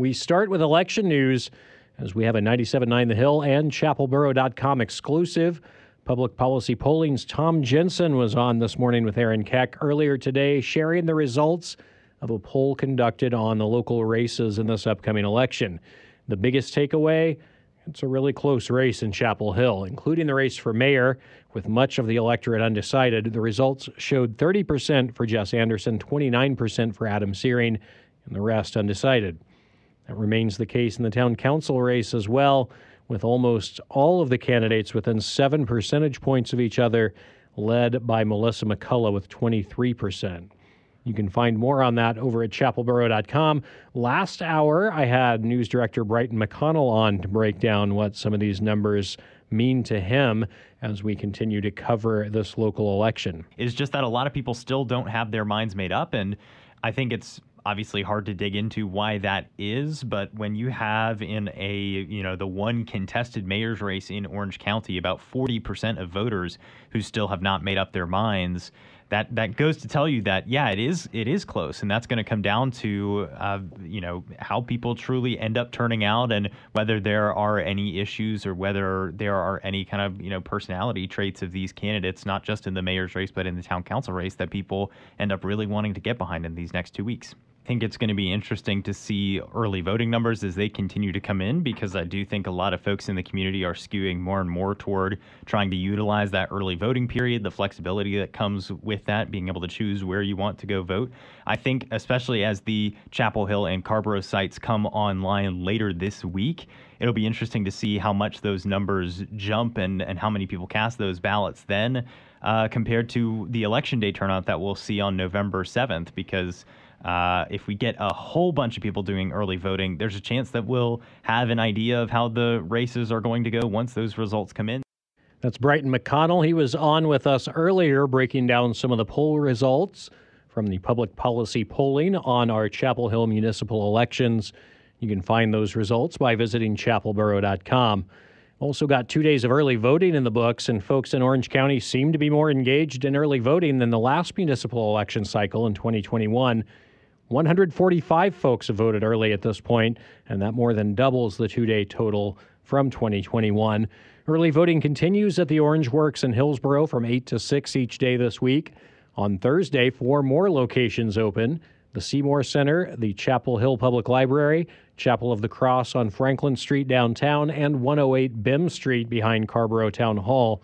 We start with election news as we have a 97.9 The Hill and chapelboro.com exclusive. Public Policy Polling's Tom Jensen was on this morning with Aaron Keck earlier today, sharing the results of a poll conducted on the local races in this upcoming election. The biggest takeaway it's a really close race in Chapel Hill, including the race for mayor, with much of the electorate undecided. The results showed 30% for Jess Anderson, 29% for Adam Searing, and the rest undecided. That remains the case in the town council race as well, with almost all of the candidates within seven percentage points of each other, led by Melissa McCullough with 23%. You can find more on that over at chapelboro.com. Last hour, I had news director Brighton McConnell on to break down what some of these numbers mean to him as we continue to cover this local election. Is just that a lot of people still don't have their minds made up. And I think it's obviously hard to dig into why that is but when you have in a you know the one contested mayor's race in orange county about 40% of voters who still have not made up their minds that that goes to tell you that yeah, it is it is close, and that's going to come down to uh, you know how people truly end up turning out, and whether there are any issues or whether there are any kind of you know personality traits of these candidates, not just in the mayor's race but in the town council race, that people end up really wanting to get behind in these next two weeks think it's going to be interesting to see early voting numbers as they continue to come in because I do think a lot of folks in the community are skewing more and more toward trying to utilize that early voting period, the flexibility that comes with that, being able to choose where you want to go vote. I think, especially as the Chapel Hill and Carrboro sites come online later this week, it'll be interesting to see how much those numbers jump and, and how many people cast those ballots then uh, compared to the election day turnout that we'll see on November 7th because uh, if we get a whole bunch of people doing early voting, there's a chance that we'll have an idea of how the races are going to go once those results come in. That's Brighton McConnell. He was on with us earlier breaking down some of the poll results from the public policy polling on our Chapel Hill municipal elections. You can find those results by visiting chapelboro.com. Also, got two days of early voting in the books, and folks in Orange County seem to be more engaged in early voting than the last municipal election cycle in 2021. 145 folks have voted early at this point, and that more than doubles the two day total from 2021. Early voting continues at the Orange Works in Hillsborough from 8 to 6 each day this week. On Thursday, four more locations open the Seymour Center, the Chapel Hill Public Library, Chapel of the Cross on Franklin Street downtown, and 108 Bim Street behind Carrboro Town Hall.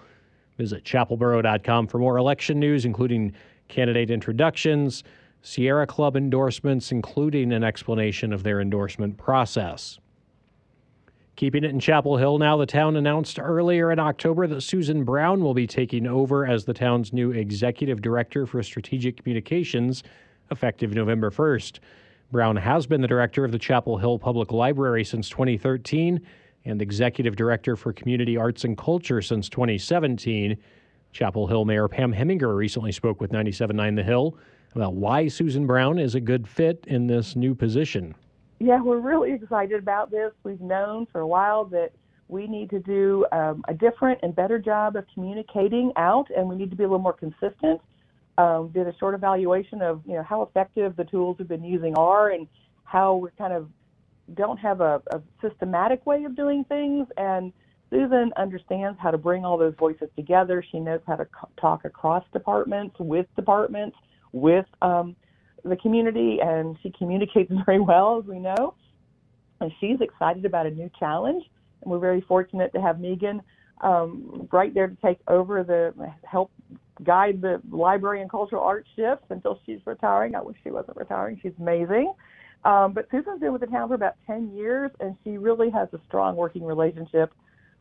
Visit chapelboro.com for more election news, including candidate introductions Sierra Club endorsements, including an explanation of their endorsement process. Keeping it in Chapel Hill now, the town announced earlier in October that Susan Brown will be taking over as the town's new executive director for strategic communications effective November 1st. Brown has been the director of the Chapel Hill Public Library since 2013 and executive director for community arts and culture since 2017. Chapel Hill Mayor Pam Hemminger recently spoke with 97.9 The Hill about why Susan Brown is a good fit in this new position. Yeah, we're really excited about this. We've known for a while that we need to do um, a different and better job of communicating out, and we need to be a little more consistent. Um, did a short evaluation of you know how effective the tools we've been using are, and how we kind of don't have a, a systematic way of doing things. And Susan understands how to bring all those voices together. She knows how to talk across departments with departments with um, the community, and she communicates very well, as we know. And she's excited about a new challenge, and we're very fortunate to have Megan um, right there to take over the help guide the library and cultural arts shifts until she's retiring. I wish she wasn't retiring. She's amazing. Um, but Susan's been with the town for about 10 years, and she really has a strong working relationship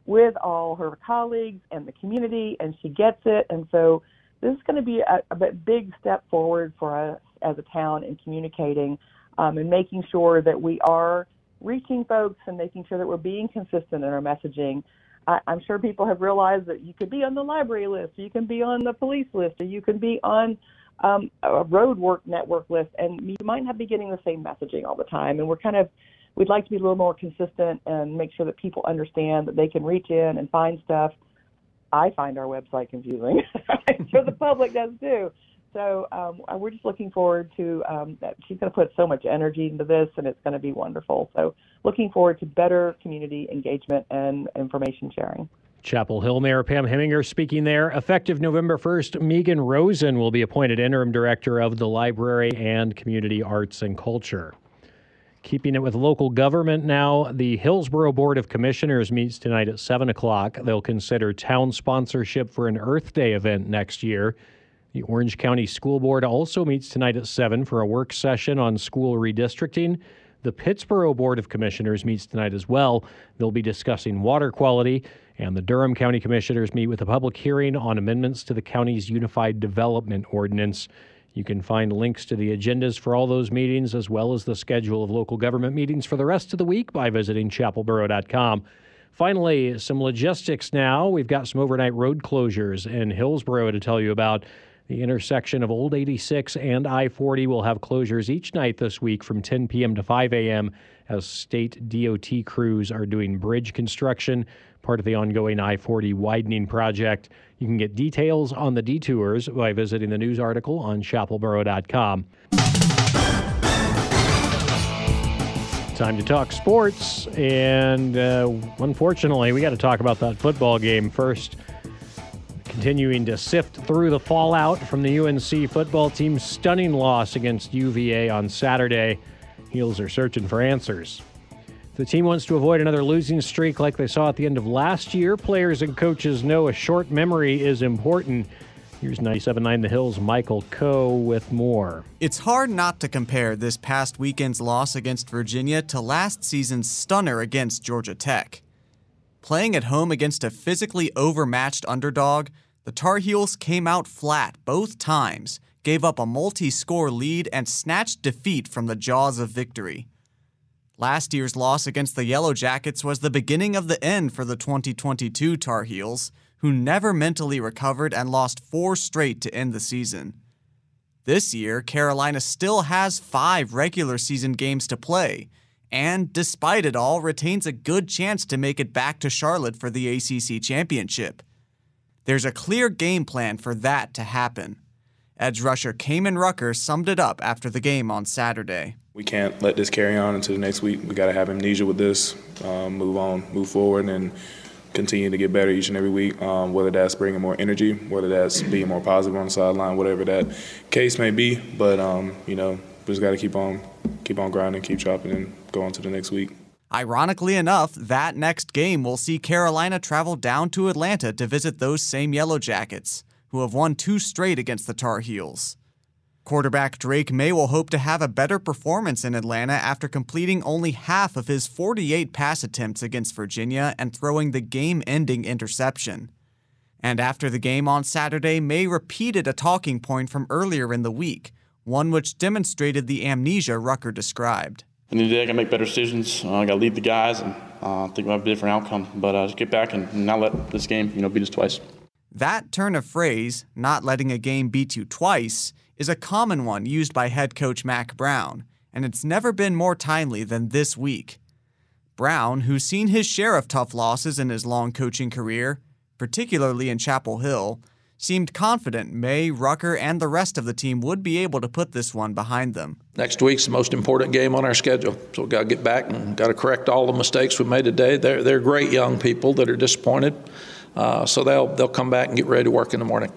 with all her colleagues and the community, and she gets it. And so this is going to be a, a big step forward for us as a town in communicating um, and making sure that we are reaching folks and making sure that we're being consistent in our messaging. I, I'm sure people have realized that you could be on the library list, you can be on the police list, or you can be on um, a road work network list, and you might not be getting the same messaging all the time. And we're kind of we'd like to be a little more consistent and make sure that people understand that they can reach in and find stuff I find our website confusing. I'm sure the public does too. So um, we're just looking forward to um, that. She's going to put so much energy into this, and it's going to be wonderful. So looking forward to better community engagement and information sharing. Chapel Hill Mayor Pam Hemminger speaking there. Effective November 1st, Megan Rosen will be appointed interim director of the library and community arts and culture. Keeping it with local government now, the Hillsborough Board of Commissioners meets tonight at 7 o'clock. They'll consider town sponsorship for an Earth Day event next year. The Orange County School Board also meets tonight at 7 for a work session on school redistricting. The Pittsboro Board of Commissioners meets tonight as well. They'll be discussing water quality, and the Durham County Commissioners meet with a public hearing on amendments to the county's Unified Development Ordinance. You can find links to the agendas for all those meetings as well as the schedule of local government meetings for the rest of the week by visiting chapelboro.com. Finally, some logistics now. We've got some overnight road closures in Hillsborough to tell you about. The intersection of Old 86 and I 40 will have closures each night this week from 10 p.m. to 5 a.m. as state DOT crews are doing bridge construction, part of the ongoing I 40 widening project. You can get details on the detours by visiting the news article on chapelboro.com. Time to talk sports, and uh, unfortunately, we got to talk about that football game first continuing to sift through the fallout from the UNC football team's stunning loss against UVA on Saturday. Heels are searching for answers. The team wants to avoid another losing streak like they saw at the end of last year, players and coaches know a short memory is important. Here's 97.9 The Hills' Michael Coe with more. It's hard not to compare this past weekend's loss against Virginia to last season's stunner against Georgia Tech. Playing at home against a physically overmatched underdog, the Tar Heels came out flat both times, gave up a multi score lead, and snatched defeat from the jaws of victory. Last year's loss against the Yellow Jackets was the beginning of the end for the 2022 Tar Heels, who never mentally recovered and lost four straight to end the season. This year, Carolina still has five regular season games to play, and despite it all, retains a good chance to make it back to Charlotte for the ACC Championship. There's a clear game plan for that to happen. Edge rusher Kaimon Rucker summed it up after the game on Saturday. We can't let this carry on into the next week. We got to have amnesia with this, um, move on, move forward, and continue to get better each and every week. Um, whether that's bringing more energy, whether that's being more positive on the sideline, whatever that case may be. But um, you know, we just got to keep on, keep on grinding, keep chopping, and go on to the next week. Ironically enough, that next game will see Carolina travel down to Atlanta to visit those same Yellow Jackets, who have won two straight against the Tar Heels. Quarterback Drake Maye will hope to have a better performance in Atlanta after completing only half of his 48 pass attempts against Virginia and throwing the game ending interception. And after the game on Saturday, Maye repeated a talking point from earlier in the week, one which demonstrated the amnesia Rucker described. At the day, I got to make better decisions. Uh, I got to lead the guys, and uh, I think have a different outcome. But uh, just get back and not let this game, you know, beat us twice. That turn of phrase, not letting a game beat you twice, is a common one used by head coach Mack Brown, and it's never been more timely than this week. Brown, who's seen his share of tough losses in his long coaching career, particularly in Chapel Hill, seemed confident Maye, Rucker, and the rest of the team would be able to put this one behind them. Next week's the most important game on our schedule, so we've got to get back and got to correct all the mistakes we made today. They're, they're great young people that are disappointed, uh, so they'll, they'll come back and get ready to work in the morning.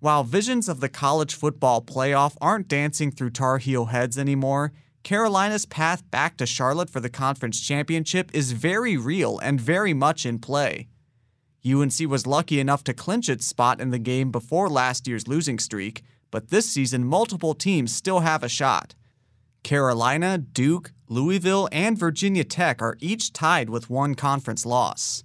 While visions of the college football playoff aren't dancing through Tar Heel heads anymore, Carolina's path back to Charlotte for the conference championship is very real and very much in play. UNC was lucky enough to clinch its spot in the game before last year's losing streak, but this season multiple teams still have a shot. Carolina, Duke, Louisville, and Virginia Tech are each tied with one conference loss.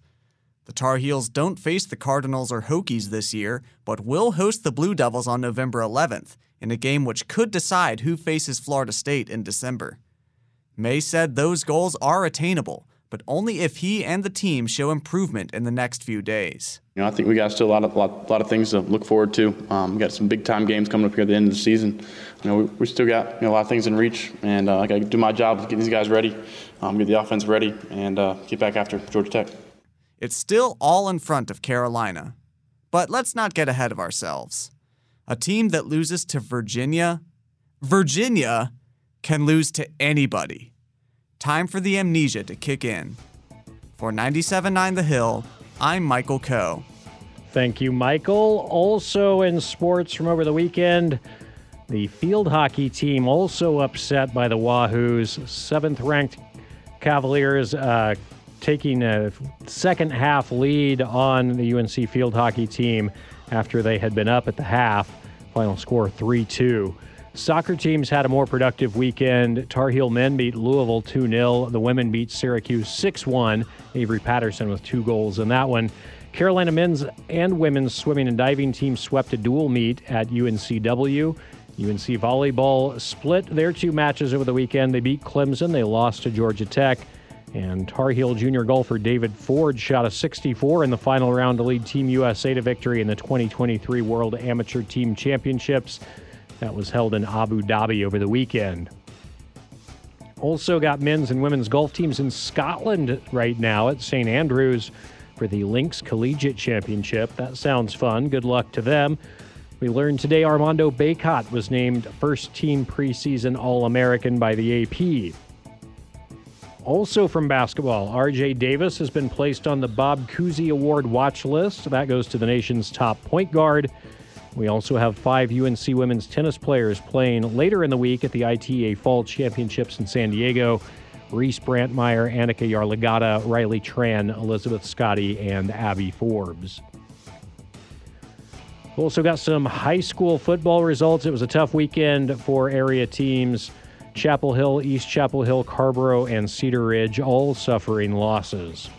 The Tar Heels don't face the Cardinals or Hokies this year, but will host the Blue Devils on November 11th in a game which could decide who faces Florida State in December. Maye said those goals are attainable, but only if he and the team show improvement in the next few days. You know, I think we got still a lot of lot, lot of things to look forward to. Um, we got some big time games coming up here at the end of the season. You know, we, we still got you know, a lot of things in reach, and uh, I got to do my job, get these guys ready, um, get the offense ready, and uh, get back after Georgia Tech. It's still all in front of Carolina, but let's not get ahead of ourselves. A team that loses to Virginia, Virginia can lose to anybody. Time for the amnesia to kick in. For 97.9 The Hill, I'm Michael Coe. Thank you, Michael. Also in sports from over the weekend, the field hockey team also upset by the Wahoos. Seventh ranked Cavaliers uh, taking a second half lead on the UNC field hockey team after they had been up at the half. Final score 3 2. Soccer teams had a more productive weekend. Tar Heel men beat Louisville 2 0. The women beat Syracuse 6 1. Avery Patterson with two goals in that one. Carolina men's and women's swimming and diving teams swept a dual meet at UNCW. UNC Volleyball split their two matches over the weekend. They beat Clemson, they lost to Georgia Tech. And Tar Heel junior golfer David Ford shot a 64 in the final round to lead Team USA to victory in the 2023 World Amateur Team Championships. That was held in Abu Dhabi over the weekend. Also, got men's and women's golf teams in Scotland right now at St. Andrews for the Links Collegiate Championship. That sounds fun. Good luck to them. We learned today Armando Bacot was named first team preseason All American by the AP. Also from basketball, RJ Davis has been placed on the Bob Cousy Award watch list. That goes to the nation's top point guard. We also have five UNC women's tennis players playing later in the week at the ITA Fall Championships in San Diego. Reese Brantmeyer, Annika Yarlagadda, Riley Tran, Elizabeth Scotty, and Abby Forbes. We also got some high school football results. It was a tough weekend for area teams. Chapel Hill, East Chapel Hill, Carrboro, and Cedar Ridge all suffering losses.